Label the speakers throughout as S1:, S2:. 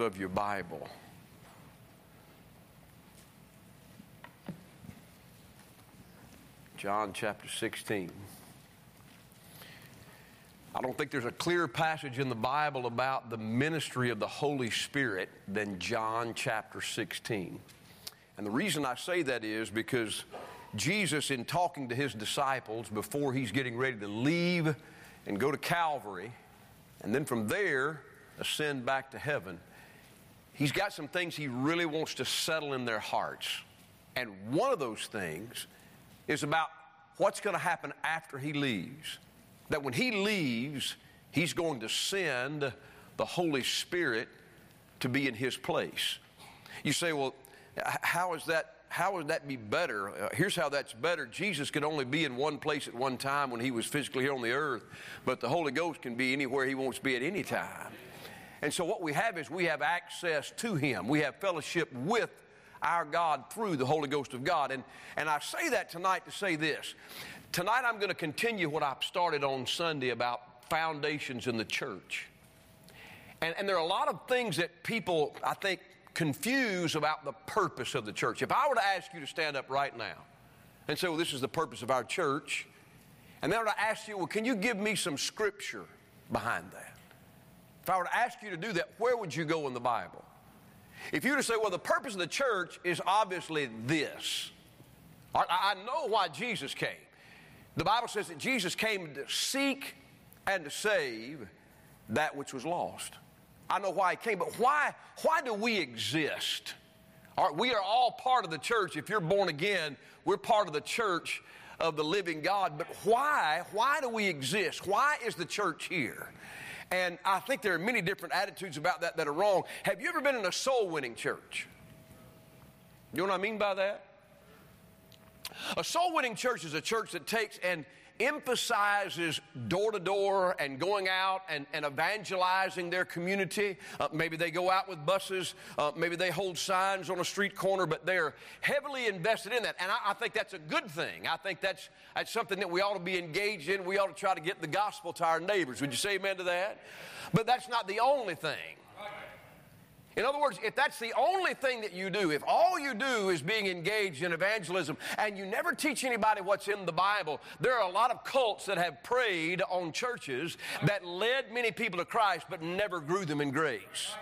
S1: of your Bible. John chapter 16. I don't think there's a clearer passage in the Bible about the ministry of the Holy Spirit than John chapter 16. And the reason I say that is because Jesus, in talking to his disciples before he's getting ready to leave and go to Calvary, and then from there ascend back to heaven, he's got some things he really wants to settle in their hearts. And one of those things is about what's going to happen after he leaves. That when he leaves, he's going to send the Holy Spirit to be in his place. You say, well, how is that? How would that be better? Uh, here's how that's better. Jesus could only be in one place at one time when he was physically here on the earth, but the Holy Ghost can be anywhere he wants to be at any time. And so what we have is we have access to him. We have fellowship with our God through the Holy Ghost of God. And, and I say that tonight to say this. Tonight I'm going to continue what I started on Sunday about foundations in the church. And, and there are a lot of things that people, I think, confuse about the purpose of the church. If I were to ask you to stand up right now and say, well, this is the purpose of our church, and then I were to ask you, well, can you give me some scripture behind that? If I were to ask you to do that, where would you go in the Bible? If you were to say, well, the purpose of the church is obviously this, I know why Jesus came. The Bible says that Jesus came to seek and to save that which was lost. I know why he came, but why, why do we exist? we are all part of the church. If you're born again, we're part of the church of the living God. But why? Why do we exist? Why is the church here? And I think there are many different attitudes about that that are wrong. Have you ever been in a soul winning church? You know what I mean by that? A soul winning church is a church that takes and emphasizes door to door and going out and, and evangelizing their community. Uh, maybe they go out with buses, uh, maybe they hold signs on a street corner, but they're heavily invested in that. And I, I, think that's a good thing. I think that's, that's something that we ought to be engaged in. We ought to try to get the gospel to our neighbors. Would you say amen to that? But that's not the only thing. In other words, if that's the only thing that you do, if all you do is being engaged in evangelism and you never teach anybody what's in the Bible, there are a lot of cults that have preyed on churches that led many people to Christ but never grew them in grace.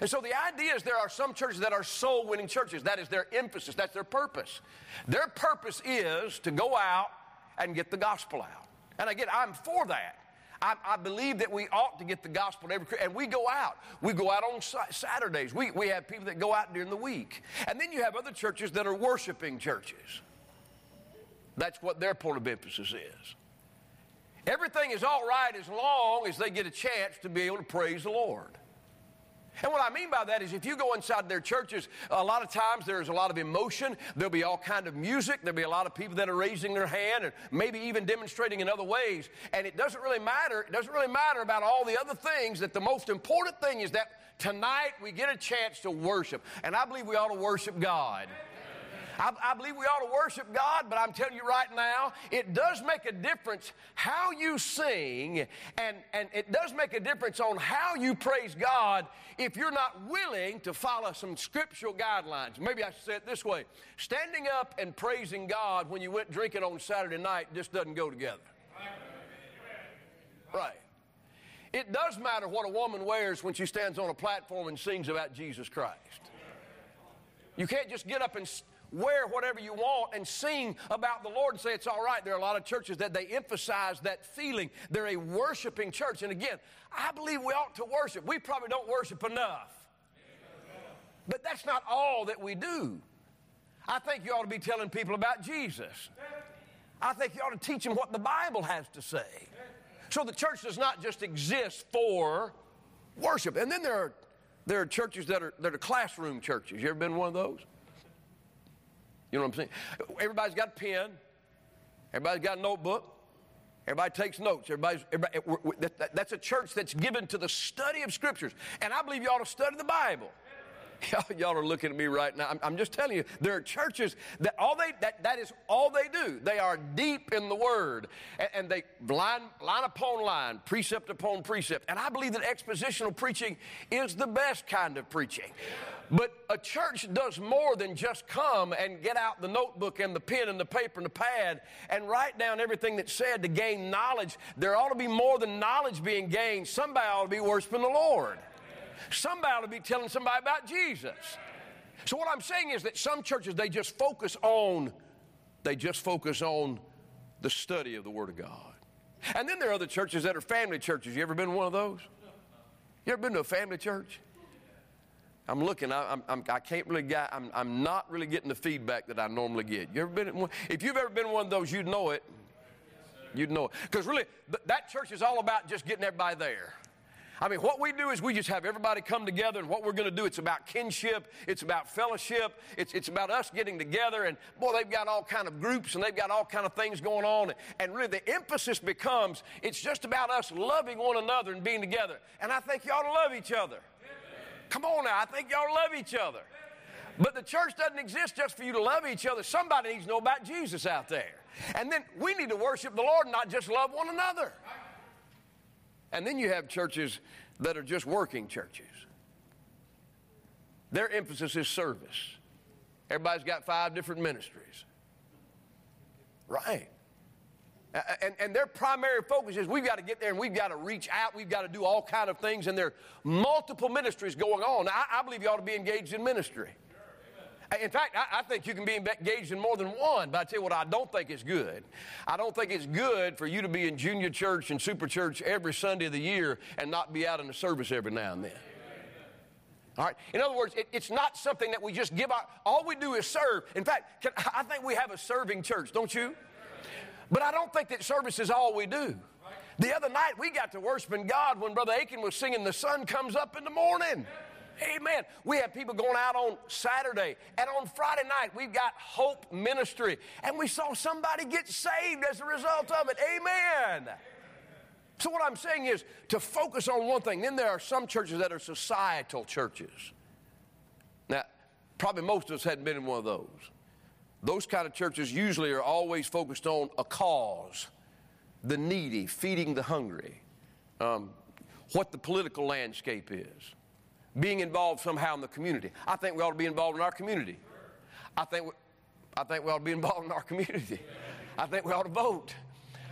S1: And so the idea is there are some churches that are soul winning churches. That is their emphasis, that's their purpose. Their purpose is to go out and get the gospel out. And again, I'm for that. I, I, believe that we ought to get the gospel to every and we go out. We go out on Saturdays. We, we have people that go out during the week. And then you have other churches that are worshiping churches. That's what their point of emphasis is. Everything is all right as long as they get a chance to be able to praise the Lord. And what I mean by that is if you go inside their churches, a lot of times there's a lot of emotion. There'll be all kind of music. There'll be a lot of people that are raising their hand and maybe even demonstrating in other ways. And it doesn't really matter. It doesn't really matter about all the other things that the most important thing is that tonight we get a chance to worship. And I believe we ought to worship God. I, I believe we ought to worship God, but I'm telling you right now, it does make a difference how you sing, and, and it does make a difference on how you praise God if you're not willing to follow some scriptural guidelines. Maybe I should say it this way standing up and praising God when you went drinking on Saturday night just doesn't go together. Right. It does matter what a woman wears when she stands on a platform and sings about Jesus Christ. You can't just get up and wear whatever you want and sing about the Lord and say it's all right. There are a lot of churches that they emphasize that feeling. They're a worshiping church. And again, I believe we ought to worship. We probably don't worship enough. But that's not all that we do. I think you ought to be telling people about Jesus. I think you ought to teach them what the Bible has to say. So the church does not just exist for worship. And then there are, there are churches that are, that are classroom churches. You ever been one of those? You know what I'm saying? Everybody's got a pen. Everybody's got a notebook. Everybody takes notes. Everybody's, everybody, that, that's a church that's given to the study of scriptures. And I believe you ought to study the Bible. Y'all, are looking at me right now. I'm, I'm, just telling you, there are churches that all they that, that is all they do. They are deep in the Word, and, and they line line upon line, precept upon precept. And I believe that expositional preaching is the best kind of preaching. But a church does more than just come and get out the notebook and the pen and the paper and the pad and write down everything that's said to gain knowledge. There ought to be more than knowledge being gained. Somebody ought to be worshiping the Lord. Somebody to be telling somebody about Jesus. So what I'm saying is that some churches they just focus on they just focus on the study of the Word of God. And then there are other churches that are family churches. You ever been to one of those? You ever been to a family church? I'm looking. I, I'm, I can't really get. I'm, I'm not really getting the feedback that I normally get. You ever been? One, if you've ever been one of those, you'd know it. You'd know it. Because really, th- that church is all about just getting everybody there. I mean, what we do is we just have everybody come together, and what we're going to do, it's about kinship, it's about fellowship, it's, it's about us getting together, and boy, they've got all kind of groups, and they've got all kind of things going on, and really the emphasis becomes, it's just about us loving one another and being together. And I think to love each other. Come on now, I think y'all love each other. But the church doesn't exist just for you to love each other. Somebody needs to know about Jesus out there. And then we need to worship the Lord, not just love one another. And then you have churches that are just working churches. Their emphasis is service. Everybody's got five different ministries. Right. And, and, their primary focus is we've got to get there and we've got to reach out. We've got to do all kind of things. And there are multiple ministries going on. I, I believe you ought to be engaged in ministry. In fact, I, I, think you can be engaged in more than one, but I tell you what, I don't think it's good. I don't think it's good for you to be in junior church and super church every Sunday of the year and not be out in the service every now and then. All right. In other words, it, it's not something that we just give out. All we do is serve. In fact, can, I think we have a serving church, don't you? But I don't think that service is all we do. The other night we got to worshiping God when Brother Aiken was singing, The Sun Comes Up in the Morning. Amen. We have people going out on Saturday. And on Friday night, we've got Hope Ministry. And we saw somebody get saved as a result of it. Amen. So, what I'm saying is to focus on one thing. Then there are some churches that are societal churches. Now, probably most of us hadn't been in one of those. Those kind of churches usually are always focused on a cause, the needy, feeding the hungry, um, what the political landscape is, being involved somehow in the community. I think we ought to be involved in our community. I think we, I think we ought to be involved in our community. I think we ought to vote.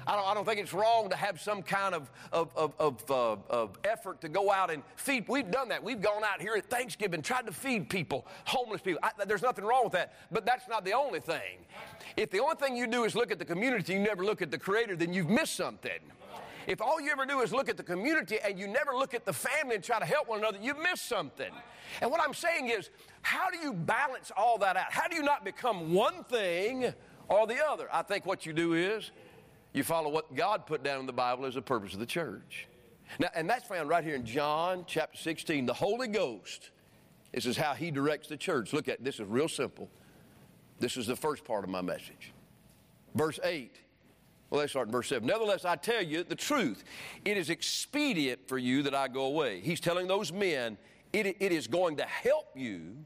S1: I don't, I don't think it's wrong to have some kind of, of, of, of, uh, of effort to go out and feed. We've done that. We've gone out here at Thanksgiving, tried to feed people, homeless people. I, there's nothing wrong with that, but that's not the only thing. If the only thing you do is look at the community, you never look at the Creator, then you've missed something. If all you ever do is look at the community and you never look at the family and try to help one another, you miss something. And what I'm saying is, how do you balance all that out? How do you not become one thing or the other? I think what you do is you follow what God put down in the Bible as the purpose of the church. Now, and that's found right here in John chapter 16. The Holy Ghost, this is how He directs the church. Look at this is real simple. This is the first part of my message. Verse 8. Well, let's start in verse 7. Nevertheless, I tell you the truth. It is expedient for you that I go away. He's telling those men, it, it is going to help you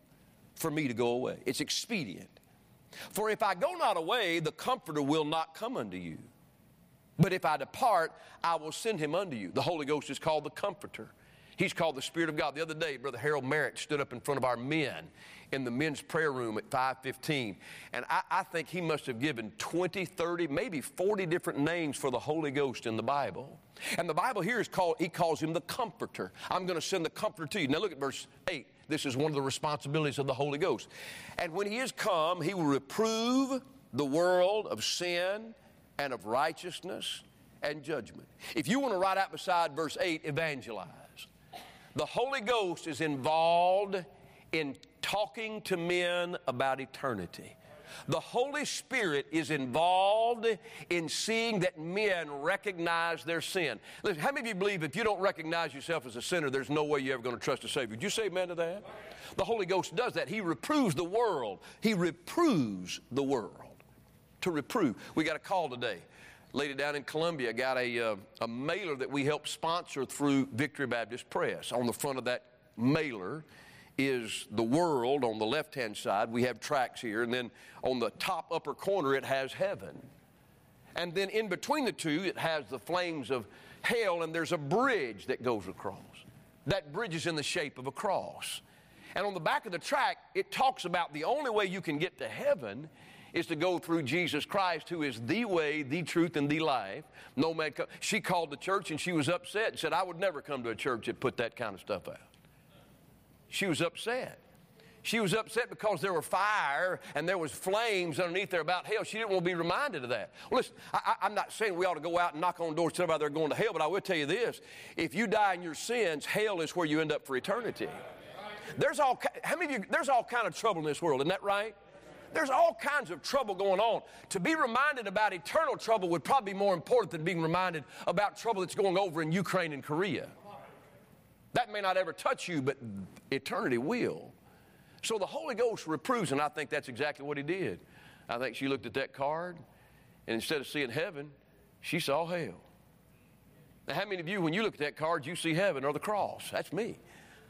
S1: for me to go away. It's expedient. For if I go not away, the Comforter will not come unto you. But if I depart, I will send him unto you. The Holy Ghost is called the Comforter. He's called the Spirit of God. The other day, Brother Harold Merritt stood up in front of our men in the men's prayer room at 515. And I, I, think he must have given 20, 30, maybe 40 different names for the Holy Ghost in the Bible. And the Bible here is called, he calls him the Comforter. I'm going to send the Comforter to you. Now look at verse 8. This is one of the responsibilities of the Holy Ghost. And when he is come, he will reprove the world of sin and of righteousness and judgment. If you want to write out beside verse 8, evangelize. The Holy Ghost is involved in talking to men about eternity. The Holy Spirit is involved in seeing that men recognize their sin. Listen, how many of you believe if you don't recognize yourself as a sinner, there's no way you're ever going to trust a Savior? Did you say amen to that? The Holy Ghost does that. He reproves the world. He reproves the world to reprove. We got a call today. Lady down in Columbia got a, uh, a mailer that we helped sponsor through Victory Baptist Press. On the front of that mailer is the world on the left hand side. We have tracts here. And then on the top upper corner, it has heaven. And then in between the two, it has the flames of hell, and there's a bridge that goes across. That bridge is in the shape of a cross. And on the back of the tract, it talks about the only way you can get to heaven is to go through Jesus Christ, who is the way, the truth, and the life. No man. Co- she called the church and she was upset and said, "I would never come to a church that put that kind of stuff out." She was upset. She was upset because there were fire and there was flames underneath there about hell. She didn't want to be reminded of that. Well, listen, I, am not saying we ought to go out and knock on doors, and tell everybody they're going to hell, but I will tell you this: if you die in your sins, hell is where you end up for eternity. There's all how many of you? There's all kind of trouble in this world, isn't that right? There's all kinds of trouble going on. To be reminded about eternal trouble would probably be more important than being reminded about trouble that's going over in Ukraine and Korea. That may not ever touch you, but eternity will. So the Holy Ghost reproves, and I think that's exactly what he did. I think she looked at that card, and instead of seeing heaven, she saw hell. Now, how many of you, when you look at that card, you see heaven or the cross? That's me.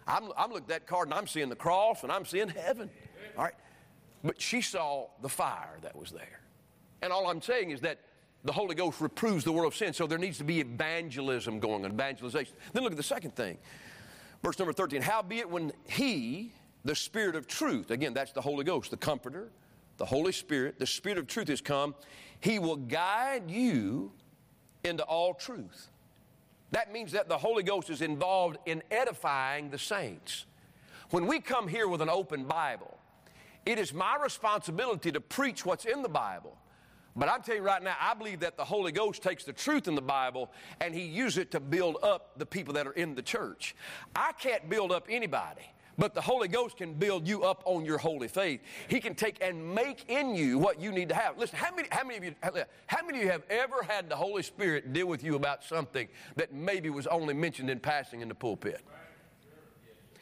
S1: I'm, I'm looking at that card, and I'm seeing the cross, and I'm seeing heaven. All right? But she saw the fire that was there. And all I'm saying is that the Holy Ghost reproves the world of sin, so there needs to be evangelism going on, evangelization. Then look at the second thing. Verse number 13. Howbeit, when He, the Spirit of truth, again, that's the Holy Ghost, the Comforter, the Holy Spirit, the Spirit of truth has come, He will guide you into all truth. That means that the Holy Ghost is involved in edifying the saints. When we come here with an open Bible, it is my responsibility to preach what's in the Bible. But I'm telling you right now, I believe that the Holy Ghost takes the truth in the Bible and He uses it to build up the people that are in the church. I can't build up anybody. But the Holy Ghost can build you up on your holy faith. He can take and make in you what you need to have. Listen, how many, how many of you how many of you have ever had the Holy Spirit deal with you about something that maybe was only mentioned in passing in the pulpit?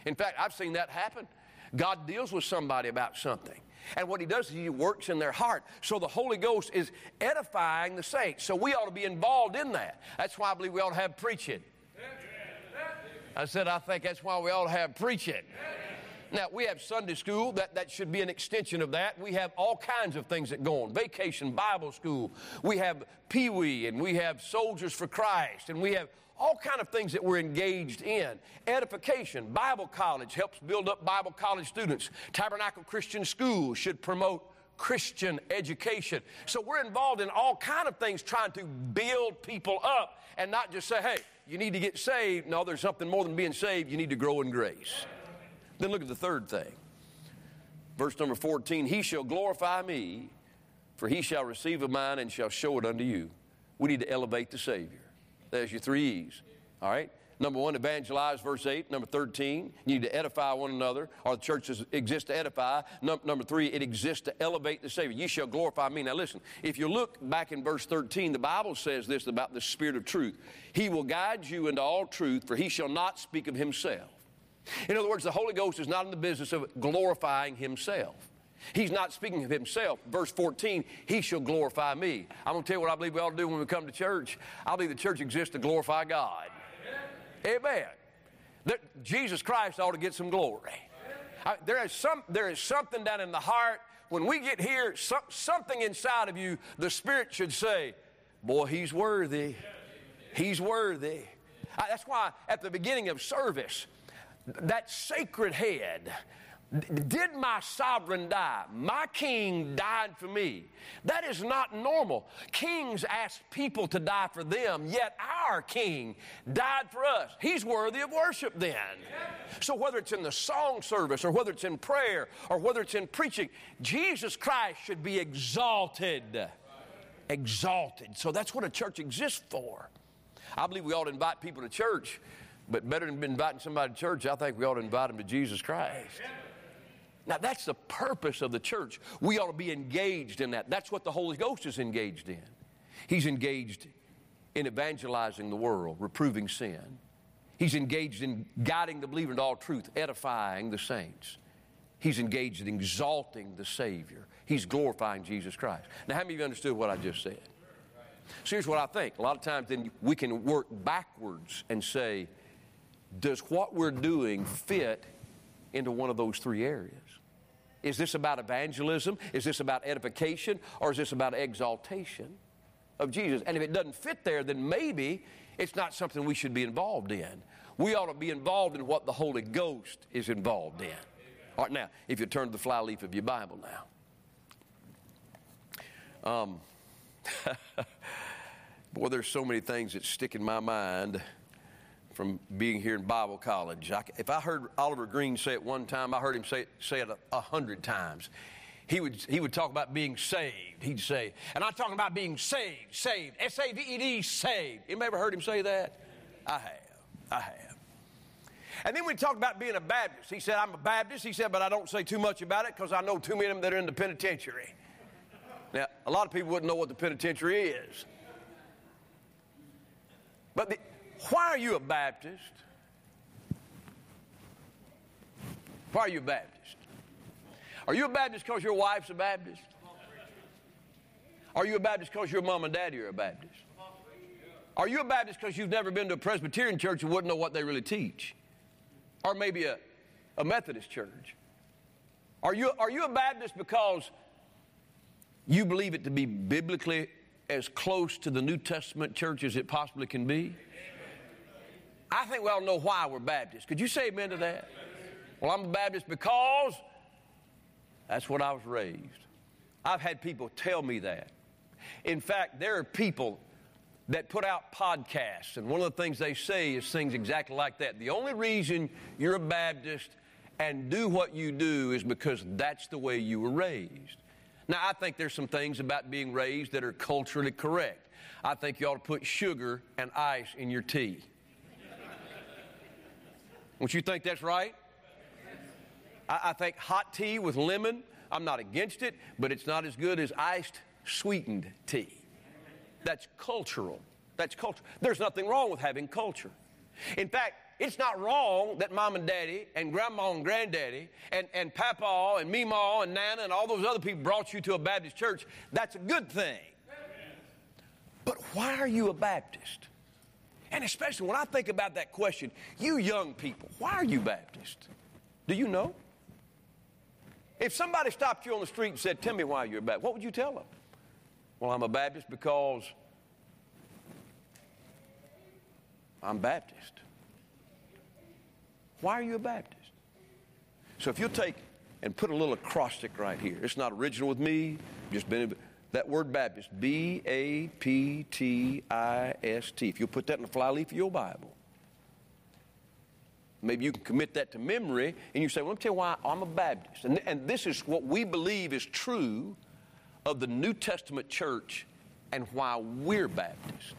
S1: In fact, I've seen that happen. God deals with somebody about something. And what he does is he works in their heart. So the Holy Ghost is edifying the saints. So we ought to be involved in that. That's why I believe we ought to have preaching. I said, I think that's why we ought to have preaching. Now, we have Sunday school, that, that should be an extension of that. We have all kinds of things that go on vacation, Bible school. We have Pee Wee, and we have Soldiers for Christ, and we have all kind of things that we're engaged in. Edification, Bible college helps build up Bible college students. Tabernacle Christian School should promote Christian education. So we're involved in all kind of things trying to build people up and not just say, hey, you need to get saved. No, there's something more than being saved. You need to grow in grace. Then look at the third thing. Verse number 14, he shall glorify me, for he shall receive of mine and shall show it unto you. We need to elevate the Savior. There's your three E's. All right? Number one, evangelize, verse 8. Number 13, you need to edify one another, or the church exists to edify. Num- number three, it exists to elevate the Savior. You shall glorify me. Now listen, if you look back in verse 13, the Bible says this about the Spirit of truth. He will guide you into all truth, for he shall not speak of himself. In other words, the Holy Ghost is not in the business of glorifying himself. He's not speaking of himself. Verse 14, he shall glorify me. I'm going to tell you what I believe we ought to do when we come to church. I believe the church exists to glorify God. Amen. Amen. That Jesus Christ ought to get some glory. I, there, is some, there is something down in the heart. When we get here, some, something inside of you, the Spirit should say, Boy, he's worthy. He's worthy. I, that's why at the beginning of service, that sacred head, did my sovereign die? My king died for me. That is not normal. Kings ask people to die for them, yet our king died for us. He's worthy of worship then. So, whether it's in the song service, or whether it's in prayer, or whether it's in preaching, Jesus Christ should be exalted. Exalted. So, that's what a church exists for. I believe we ought to invite people to church, but better than inviting somebody to church, I think we ought to invite them to Jesus Christ. Now, that's the purpose of the church. We ought to be engaged in that. That's what the Holy Ghost is engaged in. He's engaged in evangelizing the world, reproving sin. He's engaged in guiding the believer into all truth, edifying the saints. He's engaged in exalting the Savior. He's glorifying Jesus Christ. Now, how many of you understood what I just said? So here's what I think. A lot of times then we can work backwards and say, does what we're doing fit into one of those three areas. Is this about evangelism? Is this about edification? Or is this about exaltation of Jesus? And if it doesn't fit there, then maybe it's not something we should be involved in. We ought to be involved in what the Holy Ghost is involved in. All right, now, if you turn to the flyleaf of your Bible now. Um, boy, there's so many things that stick in my mind from being here in Bible college. I, if I heard Oliver Greene say it one time, I heard him say it, say it a, a hundred times. He would, he would talk about being saved. He'd say, and I'm talking about being saved, saved, S A V E D, saved. You ever heard him say that? I have. I have. And then we talked about being a Baptist. He said, I'm a Baptist. He said, but I don't say too much about it because I know too many of them that are in the penitentiary. Now, a lot of people wouldn't know what the penitentiary is. But the, why are you a Baptist? Why are you a Baptist? Are you a Baptist because your wife's a Baptist? Are you a Baptist because your mom and daddy are a Baptist? Are you a Baptist because you've never been to a Presbyterian church and wouldn't know what they really teach? Or maybe a, a Methodist church? Are you, are you a Baptist because you believe it to be biblically as close to the New Testament church as it possibly can be? I think we all know why we're Baptists. Could you say amen to that? Well, I'm a Baptist because that's what I was raised. I've had people tell me that. In fact, there are people that put out podcasts, and one of the things they say is things exactly like that. The only reason you're a Baptist and do what you do is because that's the way you were raised. Now, I think there's some things about being raised that are culturally correct. I think you ought to put sugar and ice in your tea. Don't you think that's right? I, I, think hot tea with lemon, I'm not against it, but it's not as good as iced sweetened tea. That's cultural. That's culture. There's nothing wrong with having culture. In fact, it's not wrong that mom and daddy and grandma and granddaddy and, and papa and meemaw and nana and all those other people brought you to a Baptist church. That's a good thing. But why are you a Baptist? And especially when I think about that question, you young people, why are you Baptist? Do you know? If somebody stopped you on the street and said, Tell me why you're a Baptist, what would you tell them? Well, I'm a Baptist because I'm Baptist. Why are you a Baptist? So if you'll take and put a little acrostic right here, it's not original with me, just been that word Baptist, B A P T I S T. If you'll put that in the flyleaf of your Bible, maybe you can commit that to memory and you say, well, let me tell you why I'm a Baptist. And, and this is what we believe is true of the New Testament church and why we're Baptist.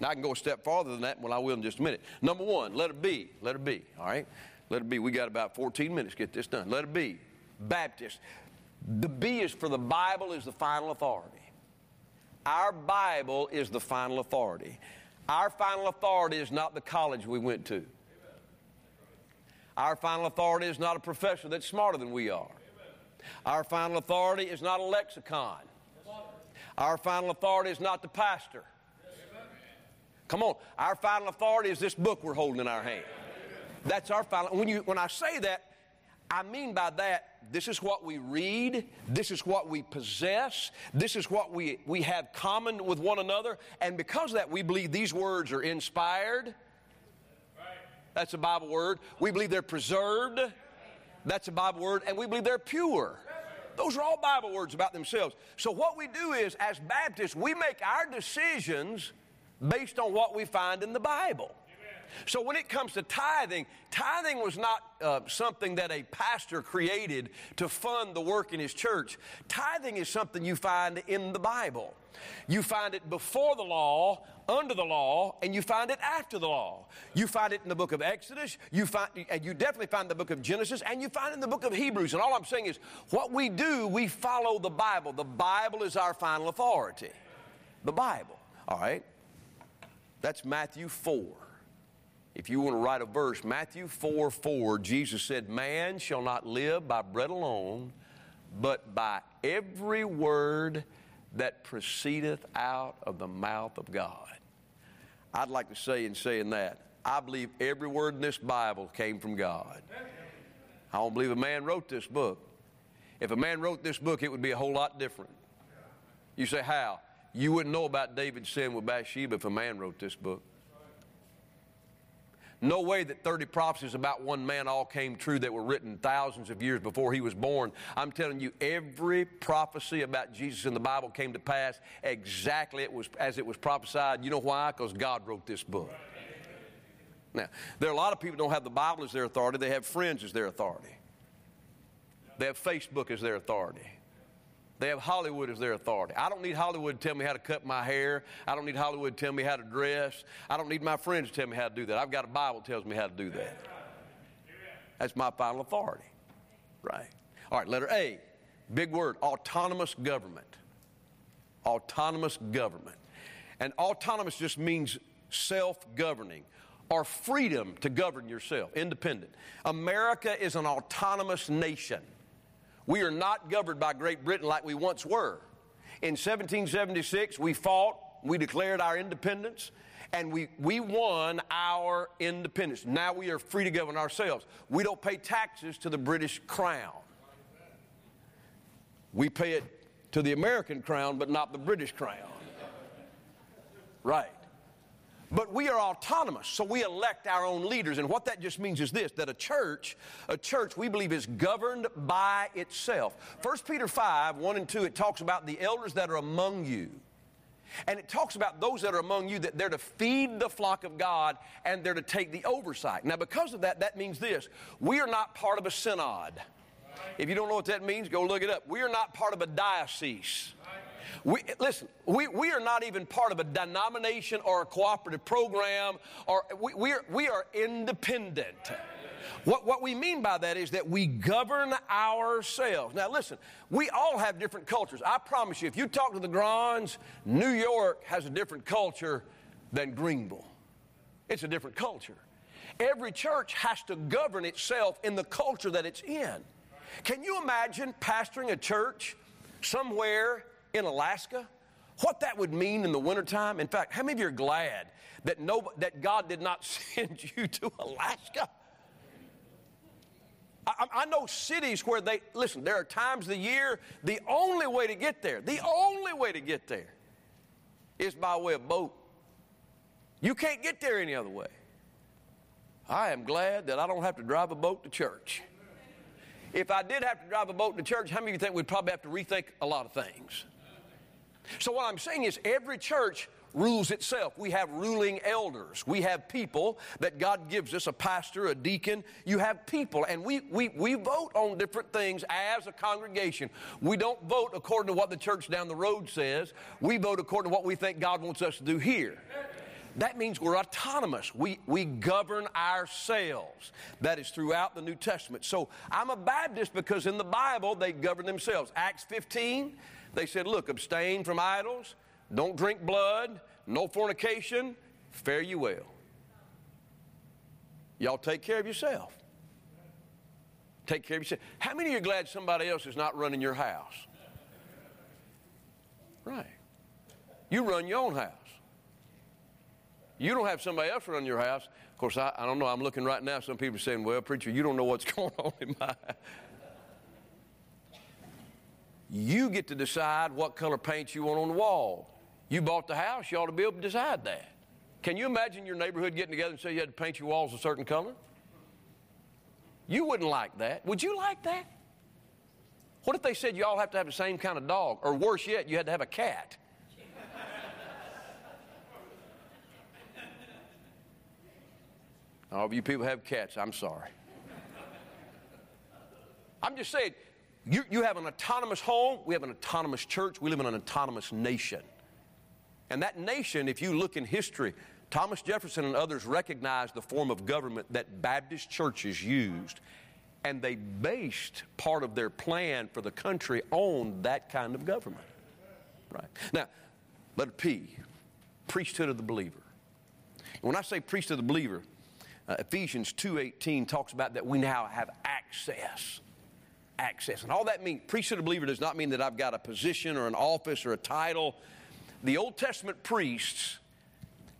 S1: Now, I can go a step farther than that, well, I will in just a minute. Number one, let it be. Let it be, all right? Let it be. We got about 14 minutes get this done. Let it be. Baptist. The B is for the Bible is the final authority. Our Bible is the final authority. Our final authority is not the college we went to. Our final authority is not a professor that's smarter than we are. Our final authority is not a lexicon. Our final authority is not the pastor. Come on. Our final authority is this book we're holding in our hand. That's our final. When, you, when I say that, I mean by that, this is what we read, this is what we possess, this is what we, we have common with one another, and because of that, we believe these words are inspired. That's a Bible word. We believe they're preserved. That's a Bible word. And we believe they're pure. Those are all Bible words about themselves. So, what we do is, as Baptists, we make our decisions based on what we find in the Bible. So when it comes to tithing, tithing was not uh, something that a pastor created to fund the work in his church. Tithing is something you find in the Bible. You find it before the law, under the law, and you find it after the law. You find it in the book of Exodus, you find, and you definitely find the book of Genesis, and you find it in the book of Hebrews. And all I'm saying is, what we do, we follow the Bible. The Bible is our final authority. The Bible. All right? That's Matthew 4. If you want to write a verse, Matthew 4 4, Jesus said, Man shall not live by bread alone, but by every word that proceedeth out of the mouth of God. I'd like to say in saying that, I believe every word in this Bible came from God. I don't believe a man wrote this book. If a man wrote this book, it would be a whole lot different. You say, how? You wouldn't know about David's sin with Bathsheba if a man wrote this book. No way that 30 prophecies about one man all came true that were written thousands of years before he was born. I'm telling you, every prophecy about Jesus in the Bible came to pass exactly it was, as it was prophesied. You know why? Because God wrote this book. Now, there are a lot of people who don't have the Bible as their authority, they have friends as their authority. They have Facebook as their authority. They have Hollywood as their authority. I don't need Hollywood to tell me how to cut my hair. I don't need Hollywood to tell me how to dress. I don't need my friends to tell me how to do that. I've got a Bible that tells me how to do that. That's my final authority. Right. All right, letter A. Big word autonomous government. Autonomous government. And autonomous just means self governing or freedom to govern yourself, independent. America is an autonomous nation. We are not governed by Great Britain like we once were. In 1776, we fought, we declared our independence, and we, we won our independence. Now we are free to govern ourselves. We don't pay taxes to the British crown. We pay it to the American crown, but not the British crown. Right. But we are autonomous, so we elect our own leaders. And what that just means is this that a church, a church we believe is governed by itself. 1 Peter 5, 1 and 2, it talks about the elders that are among you. And it talks about those that are among you that they're to feed the flock of God and they're to take the oversight. Now, because of that, that means this we are not part of a synod. If you don't know what that means, go look it up. We are not part of a diocese. We, listen, we, we are not even part of a denomination or a cooperative program, or we, we, are, we are independent. What, what we mean by that is that we govern ourselves. Now, listen, we all have different cultures. I promise you, if you talk to the Bronx, New York has a different culture than Greenville. It's a different culture. Every church has to govern itself in the culture that it's in. Can you imagine pastoring a church somewhere in Alaska? What that would mean in the wintertime? In fact, how many of you are glad that, no, that God did not send you to Alaska? I, I, know cities where they, listen, there are times of the year, the only way to get there, the only way to get there is by way of boat. You can't get there any other way. I am glad that I don't have to drive a boat to church. If I did have to drive a boat to church, how many of you think we'd probably have to rethink a lot of things? So, what I'm saying is, every church rules itself. We have ruling elders. We have people that God gives us a pastor, a deacon. You have people, and we, we, we vote on different things as a congregation. We don't vote according to what the church down the road says, we vote according to what we think God wants us to do here. That means we're autonomous. We, we govern ourselves. That is throughout the New Testament. So I'm a Baptist because in the Bible they govern themselves. Acts 15, they said, look, abstain from idols, don't drink blood, no fornication, fare you well. Y'all take care of yourself. Take care of yourself. How many of you are glad somebody else is not running your house? Right. You run your own house. You don't have somebody else run your house. Of course, I, I don't know. I'm looking right now. Some people are saying, well, preacher, you don't know what's going on in my. You get to decide what color paint you want on the wall. You bought the house, you ought to be able to decide that. Can you imagine your neighborhood getting together and say you had to paint your walls a certain color? You wouldn't like that. Would you like that? What if they said you all have to have the same kind of dog? Or worse yet, you had to have a cat? All of you people have cats, I'm sorry. I'm just saying, you, you have an autonomous home, we have an autonomous church, we live in an autonomous nation. And that nation, if you look in history, Thomas Jefferson and others recognized the form of government that Baptist churches used, and they based part of their plan for the country on that kind of government. Right. Now, letter P, priesthood of the believer. when I say priesthood of the believer, uh, Ephesians 2.18 talks about that we now have access access. And all that means, priesthood of believer does not mean that I've got a position or an office or a title. The Old Testament priests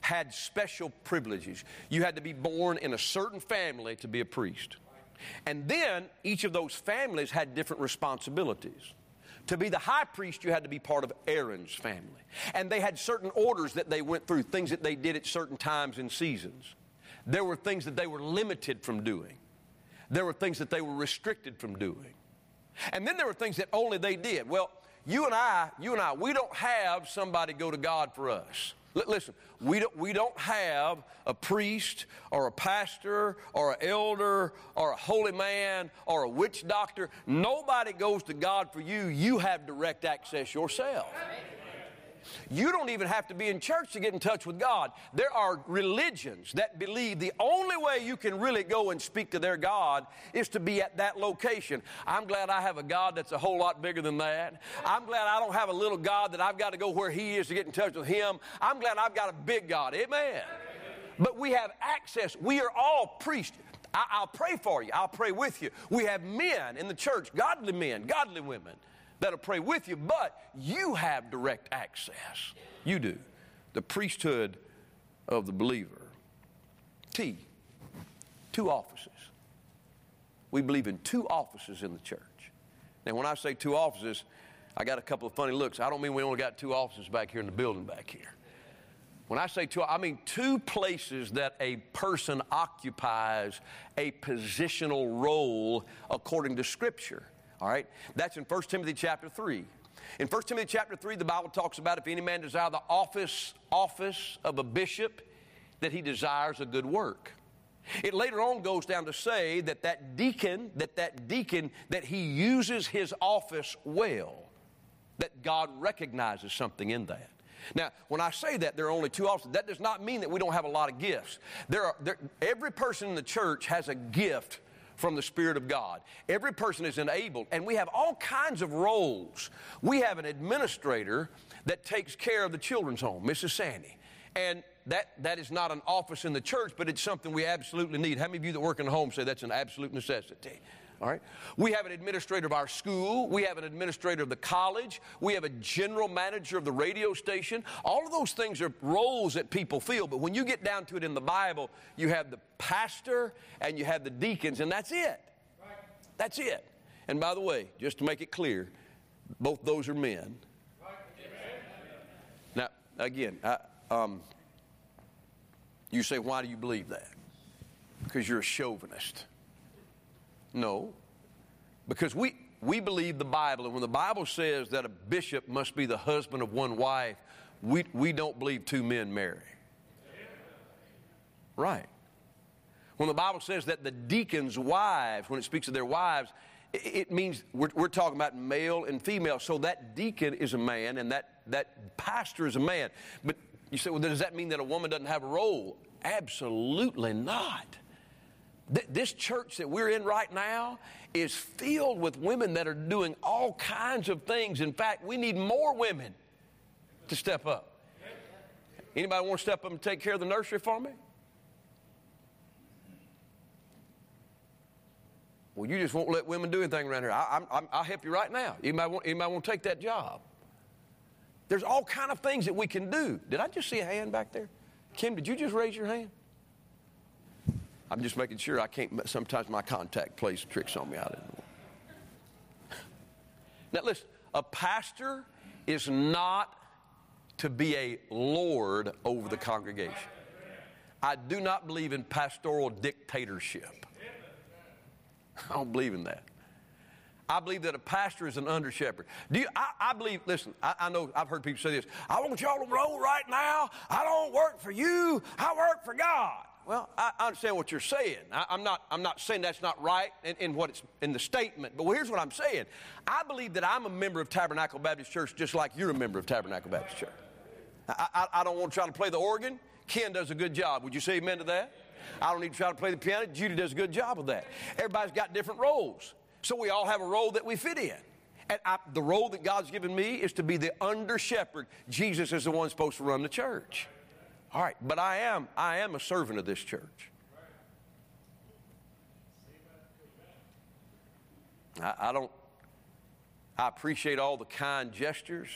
S1: had special privileges. You had to be born in a certain family to be a priest. And then each of those families had different responsibilities. To be the high priest, you had to be part of Aaron's family. And they had certain orders that they went through, things that they did at certain times and seasons. There were things that they were limited from doing, there were things that they were restricted from doing. And then there were things that only they did. Well, you and I, you and I, we don't have somebody go to God for us. Listen, we don't, we don't have a priest or a pastor or an elder or a holy man or a witch doctor. Nobody goes to God for you. You have direct access yourself. You don't even have to be in church to get in touch with God. There are religions that believe the only way you can really go and speak to their God is to be at that location. I'm glad I have a God that's a whole lot bigger than that. I'm glad I don't have a little God that I've got to go where He is to get in touch with Him. I'm glad I've got a big God. Amen. But we have access. We are all priests. I, will pray for you. I'll pray with you. We have men in the church, godly men, godly women that'll pray with you, but you have direct access. You do. The priesthood of the believer. T, two offices. We believe in two offices in the church. Now, when I say two offices, I got a couple of funny looks. I don't mean we only got two offices back here in the building back here. When I say two, I mean two places that a person occupies a positional role according to Scripture. All right? That's in 1 Timothy chapter 3. In 1 Timothy chapter 3, the Bible talks about if any man desire the office, office of a bishop, that he desires a good work. It later on goes down to say that that deacon, that that deacon, that he uses his office well, that God recognizes something in that. Now, when I say that there are only two offices, that does not mean that we don't have a lot of gifts. There are, there, every person in the church has a gift from the Spirit of God. Every person is enabled, and we have all kinds of roles. We have an administrator that takes care of the children's home, Mrs. Sandy. And that, that is not an office in the church, but it's something we absolutely need. How many of you that work in the home say that's an absolute necessity? All right? We have an administrator of our school. We have an administrator of the college. We have a general manager of the radio station. All of those things are roles that people feel, but when you get down to it in the Bible, you have the pastor and you have the deacons, and that's it. That's it. And by the way, just to make it clear, both those are men. Now, again, I, um, you say, why do you believe that? Because you're a chauvinist. No. Because we, we believe the Bible, and when the Bible says that a bishop must be the husband of one wife, we, we don't believe two men marry. Right. When the Bible says that the deacons' wives, when it speaks of their wives, it, means we're, we're talking about male and female. So that deacon is a man and that, that pastor is a man. But you say, well, does that mean that a woman doesn't have a role? Absolutely not. Th- this church that we're in right now is filled with women that are doing all kinds of things. In fact, we need more women to step up. Anybody want to step up and take care of the nursery for me? Well, you just won't let women do anything around here. I, will help you right now. Anybody want, anybody want to take that job? There's all kind of things that we can do. Did I just see a hand back there? Kim, did you just raise your hand? I'm just making sure I can't, sometimes my contact plays tricks on me. I didn't know. Now, listen, a pastor is not to be a lord over the congregation. I do not believe in pastoral dictatorship. I don't believe in that. I believe that a pastor is an under shepherd. Do you, I, I believe, listen, I, I, know I've heard people say this I want y'all to roll right now. I don't work for you, I work for God. Well, I understand what you're saying. I, am not, I'm not saying that's not right in, in, what it's in the statement, but here's what I'm saying. I believe that I'm a member of Tabernacle Baptist Church just like you're a member of Tabernacle Baptist Church. I, I, I don't want to try to play the organ. Ken does a good job. Would you say amen to that? I don't need to try to play the piano. Judy does a good job of that. Everybody's got different roles. So we all have a role that we fit in. And I, the role that God's given me is to be the under shepherd. Jesus is the one supposed to run the church. All right, but I am I am a servant of this church. I, I don't I appreciate all the kind gestures,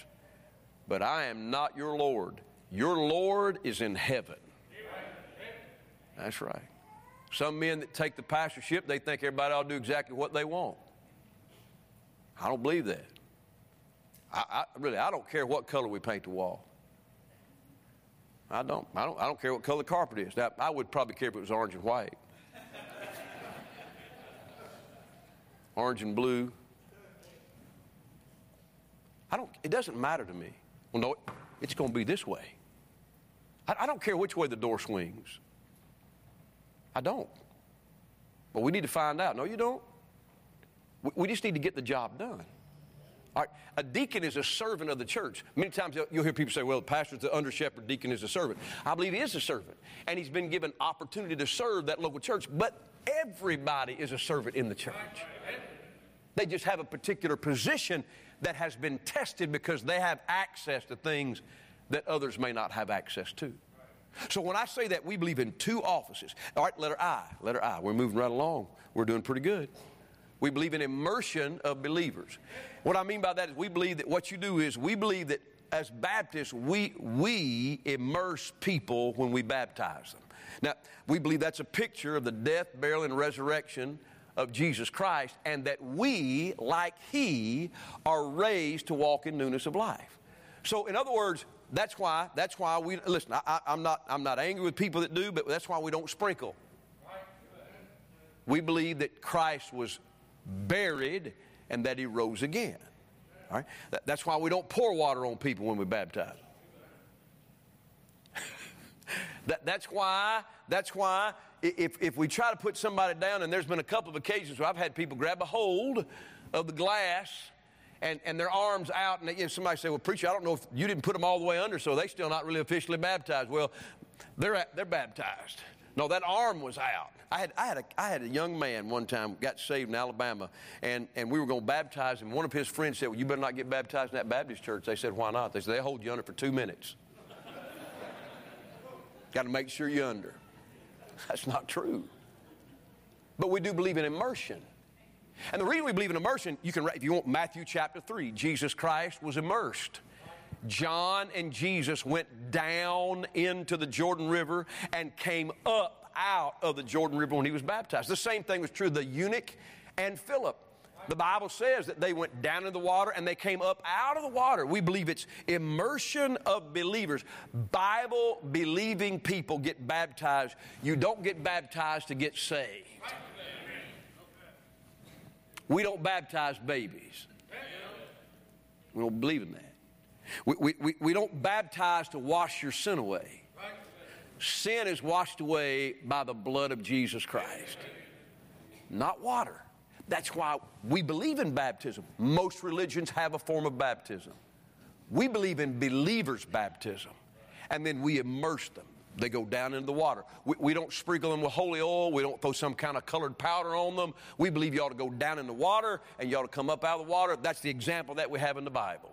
S1: but I am not your Lord. Your Lord is in heaven. That's right. Some men that take the pastorship, they think everybody ought to do exactly what they want. I don't believe that. I, I, really, I don't care what color we paint the wall. I don't. I don't. I don't care what color carpet is. Now, I would probably care if it was orange and white, orange and blue. I don't. It doesn't matter to me. Well, no, it's going to be this way. I, I don't care which way the door swings. I don't. But we need to find out. No, you don't. We, we just need to get the job done. A deacon is a servant of the church. Many times you'll hear people say, well, the pastor's the under shepherd, deacon is a servant. I believe he is a servant. And he's been given opportunity to serve that local church. But everybody is a servant in the church. They just have a particular position that has been tested because they have access to things that others may not have access to. So when I say that, we believe in two offices. All right, letter I, letter I. We're moving right along. We're doing pretty good. We believe in immersion of believers. What I mean by that is we believe that what you do is we believe that as Baptists, we, we immerse people when we baptize them. Now, we believe that's a picture of the death, burial, and resurrection of Jesus Christ, and that we, like He, are raised to walk in newness of life. So, in other words, that's why, that's why we, listen, I, am not, I'm not angry with people that do, but that's why we don't sprinkle. We believe that Christ was buried, and that he rose again. All right? That, that's why we don't pour water on people when we baptize. that, that's why, that's why if, if we try to put somebody down, and there's been a couple of occasions where I've had people grab a hold of the glass and, and their arms out, and they, you know, somebody say, Well, preacher, I don't know if you didn't put them all the way under, so they still not really officially baptized. Well, they're, they're baptized. No, that arm was out. I had, I, had a, I had a young man one time got saved in Alabama, and, and we were going to baptize him. One of his friends said, Well, you better not get baptized in that Baptist church. They said, Why not? They said, They hold you under for two minutes. got to make sure you're under. That's not true. But we do believe in immersion. And the reason we believe in immersion, you can, if you want Matthew chapter 3, Jesus Christ was immersed. John and Jesus went down into the Jordan River and came up out of the Jordan River when he was baptized. The same thing was true of the eunuch and Philip. The Bible says that they went down in the water and they came up out of the water. We believe it's immersion of believers. Bible believing people get baptized. You don't get baptized to get saved. We don't baptize babies. We don't believe in that. We, we, we don't baptize to wash your sin away. Sin is washed away by the blood of Jesus Christ, not water. That's why we believe in baptism. Most religions have a form of baptism. We believe in believers' baptism, and then we immerse them. They go down into the water. We, we, don't sprinkle them with holy oil. We don't throw some kind of colored powder on them. We believe you ought to go down in the water and you ought to come up out of the water. That's the example that we have in the Bible.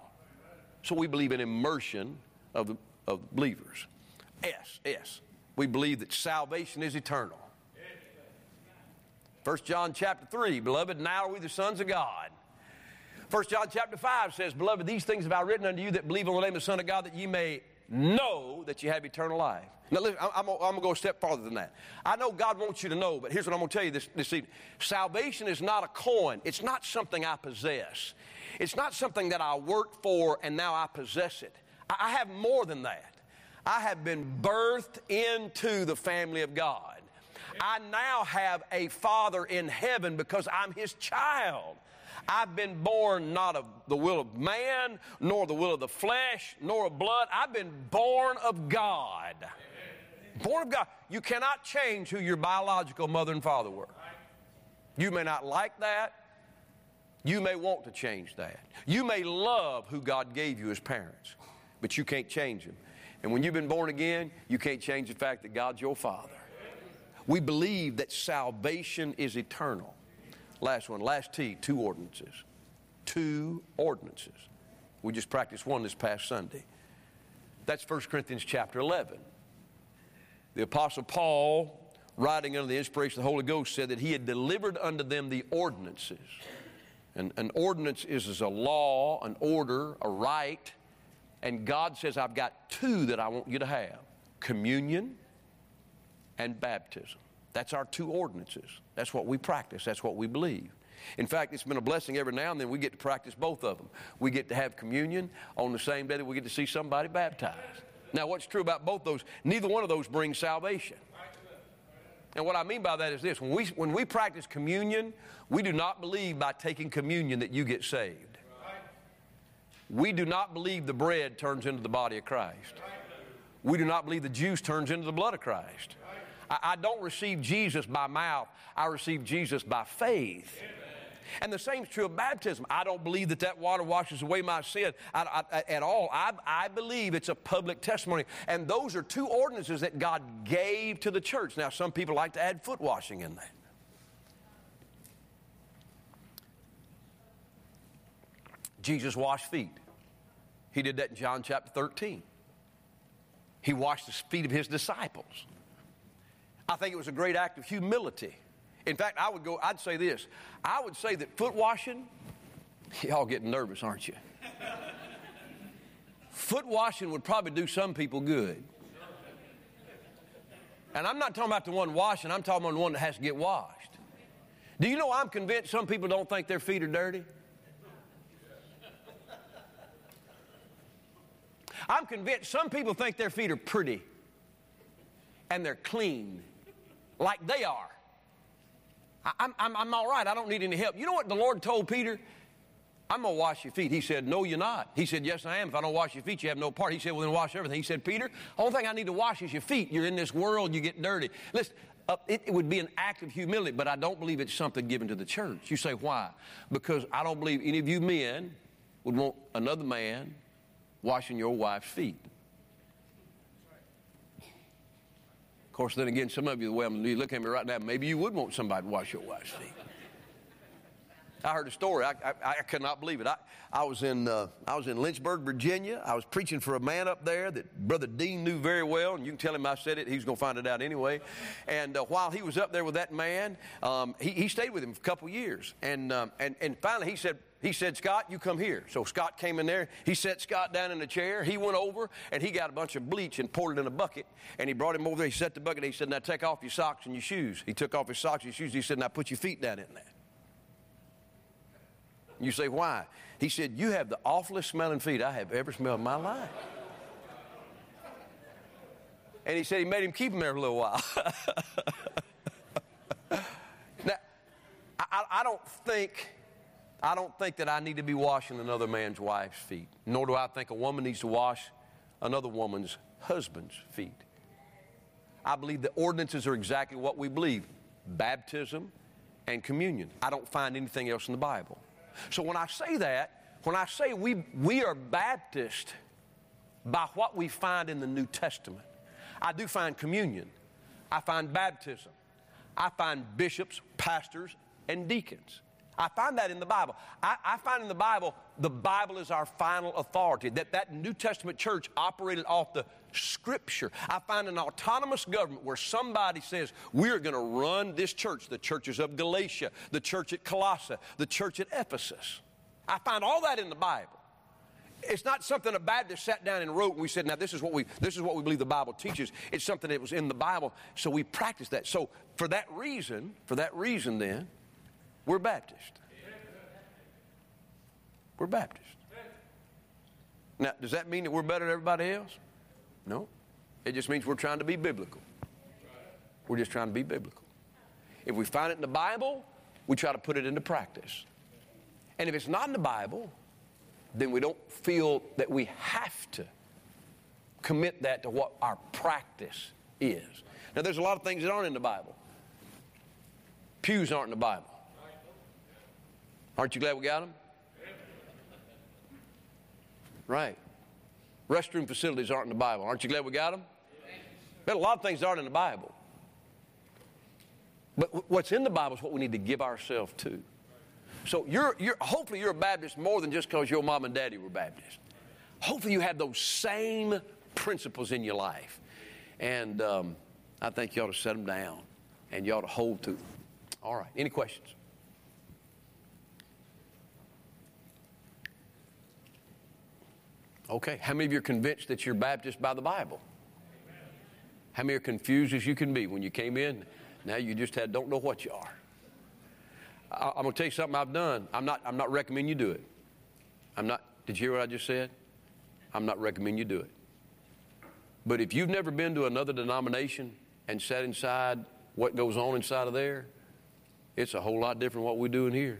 S1: So we believe in immersion of, of believers. S, S. We believe that salvation is eternal. 1 John chapter 3, beloved, now are we the sons of God. 1 John chapter 5 says, Beloved, these things have I written unto you that believe on the name of the Son of God, that ye may know that you have eternal life. Now, listen, I'm, I'm, I'm going to go a step farther than that. I know God wants you to know, but here's what I'm going to tell you this, this evening. Salvation is not a coin, it's not something I possess. It's not something that I worked for and now I possess it. I have more than that. I have been birthed into the family of God. I now have a Father in heaven because I'm His child. I've been born not of the will of man, nor the will of the flesh, nor of blood. I've been born of God. Born of God. You cannot change who your biological mother and father were. You may not like that. You may want to change that. You may love who God gave you as parents, but you can't change them. And when you've been born again, you can't change the fact that God's your Father. We believe that salvation is eternal. Last one, last T, two ordinances. Two ordinances. We just practiced one this past Sunday. That's 1 Corinthians chapter 11. The Apostle Paul, writing under the inspiration of the Holy Ghost, said that he had delivered unto them the ordinances an, an ordinance is, is a law, an order, a rite. And God says, I've got two that I want you to have communion and baptism. That's our two ordinances. That's what we practice. That's what we believe. In fact, it's been a blessing every now and then we get to practice both of them. We get to have communion on the same day that we get to see somebody baptized. Now, what's true about both those? Neither one of those brings salvation. And what I mean by that is this when we, when we practice communion, we do not believe by taking communion that you get saved. We do not believe the bread turns into the body of Christ. We do not believe the juice turns into the blood of Christ. I, I don't receive Jesus by mouth, I receive Jesus by faith. And the same is true of baptism. I don't believe that that water washes away my sin at all. I, I believe it's a public testimony. And those are two ordinances that God gave to the church. Now, some people like to add foot washing in that. Jesus washed feet. He did that in John chapter 13. He washed the feet of his disciples. I think it was a great act of humility in fact, I would go, I'd say this. I would say that foot washing, y'all getting nervous, aren't you? foot washing would probably do some people good. And I'm not talking about the one washing, I'm talking about the one that has to get washed. Do you know I'm convinced some people don't think their feet are dirty? I'm convinced some people think their feet are pretty and they're clean, like they are. I'm, I'm, I'm all right. I don't need any help. You know what the Lord told Peter? I'm going to wash your feet. He said, No, you're not. He said, Yes, I am. If I don't wash your feet, you have no part. He said, Well, then wash everything. He said, Peter, the only thing I need to wash is your feet. You're in this world, you get dirty. Listen, uh, it, it, would be an act of humility, but I don't believe it's something given to the church. You say, Why? Because I don't believe any of you men would want another man washing your wife's feet. Course, then again, some of you, the way I'm, you look at me right now, maybe you would want somebody to wash your wife's feet. I heard a story. I, I, I could not believe it. I, I, was in, uh, I was in Lynchburg, Virginia. I was preaching for a man up there that Brother Dean knew very well, and you can tell him I said it. He's going to find it out anyway. And uh, while he was up there with that man, um, he, he, stayed with him for a couple years. And, um, and, and finally he said, he said, Scott, you come here. So Scott came in there. He set Scott down in a chair. He went over and he got a bunch of bleach and poured it in a bucket. And he brought him over there. He set the bucket. He said, Now take off your socks and your shoes. He took off his socks and shoes. He said, Now put your feet down in there. You say, Why? He said, You have the awfulest smelling feet I have ever smelled in my life. And he said he made him keep them there a little while. now, I, I don't think I don't think that I need to be washing another man's wife's feet, nor do I think a woman needs to wash another woman's husband's feet. I believe the ordinances are exactly what we believe baptism and communion. I don't find anything else in the Bible. So when I say that, when I say we, we are Baptist by what we find in the New Testament, I do find communion, I find baptism, I find bishops, pastors, and deacons. I find that in the Bible. I, I, find in the Bible, the Bible is our final authority, that that New Testament church operated off the Scripture. I find an autonomous government where somebody says, we're going to run this church, the churches of Galatia, the church at Colossae, the church at Ephesus. I find all that in the Bible. It's not something a Baptist sat down and wrote and we said, now this is what we this is what we believe the Bible teaches. It's something that was in the Bible, so we practice that. So for that reason, for that reason then, we're Baptist. We're Baptist. Now, does that mean that we're better than everybody else? No. It just means we're trying to be biblical. We're just trying to be biblical. If we find it in the Bible, we try to put it into practice. And if it's not in the Bible, then we don't feel that we have to commit that to what our practice is. Now, there's a lot of things that aren't in the Bible. Pews aren't in the Bible. Aren't you glad we got them? Right. Restroom facilities aren't in the Bible. Aren't you glad we got them? But a lot of things aren't in the Bible. But what's in the Bible is what we need to give ourselves to. So you're, you're, hopefully you're a Baptist more than just because your mom and daddy were Baptist. Hopefully you have those same principles in your life. And um, I think you ought to set them down and you ought to hold to them. All right. Any questions? Okay, how many of you are convinced that you're Baptist by the Bible? How many are confused as you can be when you came in? Now you just had, don't know what you are. I, I'm going to tell you something I've done. I'm not, I'm not recommending you do it. I'm not, did you hear what I just said? I'm not recommending you do it. But if you've never been to another denomination and sat inside what goes on inside of there, it's a whole lot different what we're doing here.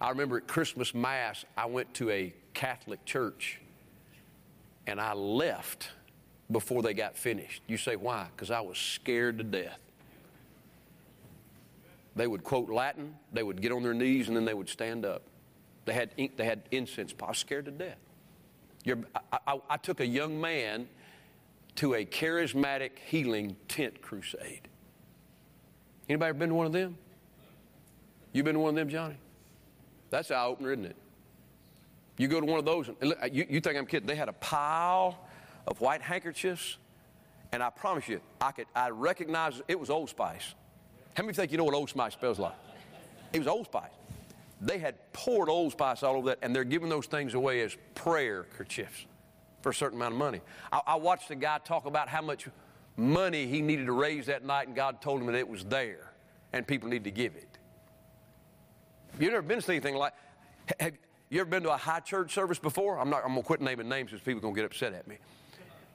S1: I remember at Christmas Mass, I went to a Catholic church and I left before they got finished. You say, why? Because I was scared to death. They would quote Latin, they would get on their knees, and then they would stand up. They had, they had incense. I was scared to death. I, I, I took a young man to a charismatic healing tent crusade. Anybody ever been to one of them? You been to one of them, Johnny? That's eye opener, isn't it? You go to one of those, and look, you, you think I'm kidding? They had a pile of white handkerchiefs, and I promise you, I could I recognize it was Old Spice. How many think you know what Old Spice spells like? It was Old Spice. They had poured Old Spice all over that, and they're giving those things away as prayer kerchiefs for a certain amount of money. I, I watched a guy talk about how much money he needed to raise that night, and God told him that it was there, and people need to give it. You've never been to anything like? Have you ever been to a high church service before? I'm not. I'm gonna quit naming names because people are gonna get upset at me.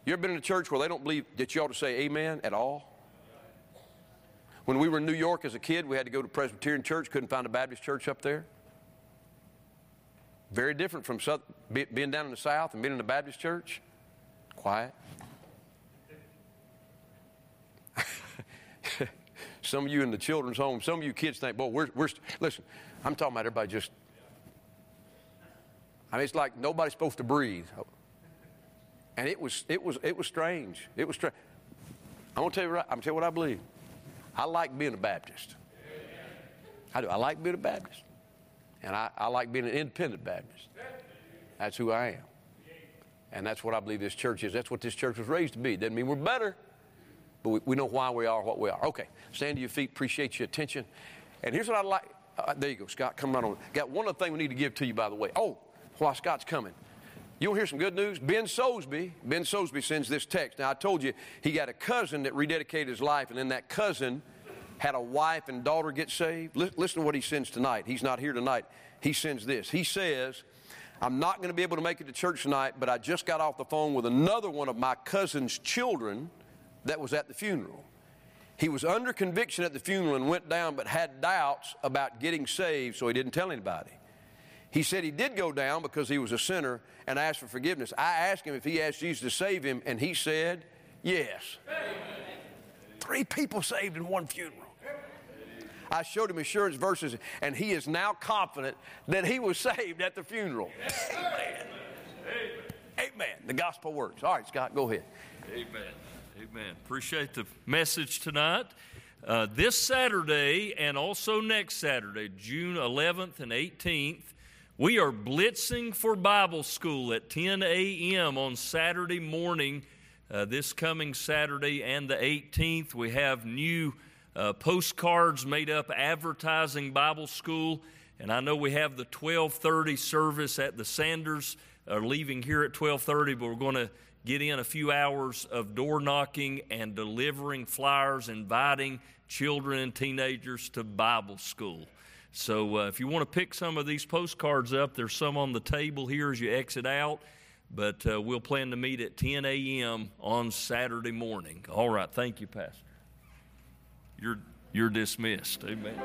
S1: You ever been in a church where they don't believe that you ought to say Amen at all? When we were in New York as a kid, we had to go to Presbyterian church. Couldn't find a Baptist church up there. Very different from South, being down in the South and being in a Baptist church. Quiet. some of you in the children's home, some of you kids think, boy, we're, we're, listen, I'm talking about everybody just, I mean, it's like nobody's supposed to breathe. And it was, it was, it was strange. It was strange. I'm to tell you, right, I'm to tell you what I believe. I like being a Baptist. I do. I like being a Baptist. And I, I like being an independent Baptist. That's who I am. And that's what I believe this church is. That's what this church was raised to be. Doesn't mean we're better, but we, we know why we are what we are. Okay, stand to your feet. Appreciate your attention. And here's what I like. Uh, there you go, Scott. Come right on. Got one other thing we need to give to you, by the way. Oh, while Scott's coming. You want to hear some good news? Ben Sosby, Ben Sosby sends this text. Now, I told you he got a cousin that rededicated his life, and then that cousin had a wife and daughter get saved. Listen to what he sends tonight. He's not here tonight. He sends this. He says, I'm not going to be able to make it to church tonight, but I just got off the phone with another one of my cousin's children that was at the funeral. He was under conviction at the funeral and went down, but had doubts about getting saved, so he didn't tell anybody. He said he did go down because he was a sinner and asked for forgiveness. I asked him if he asked Jesus to save him, and he said, Yes. Amen. Three people saved in one funeral. I showed him assurance verses, and he is now confident that he was saved at the funeral. Amen. Amen. The gospel works. All right, Scott, go ahead.
S2: Amen. Amen. Appreciate the message tonight. Uh, this Saturday and also next Saturday, June 11th and 18th, we are blitzing for Bible school at 10 a.m. on Saturday morning, uh, this coming Saturday and the 18th. We have new uh, postcards made up advertising Bible school. And I know we have the 1230 service at the Sanders, uh, leaving here at 1230, but we're going to get in a few hours of door knocking and delivering flyers, inviting children and teenagers to Bible school. So uh, if you want to pick some of these postcards up, there's some on the table here as you exit out. But uh, we'll plan to meet at 10 a.m. on Saturday morning. All right. Thank you, Pastor. You're, you're dismissed. Amen.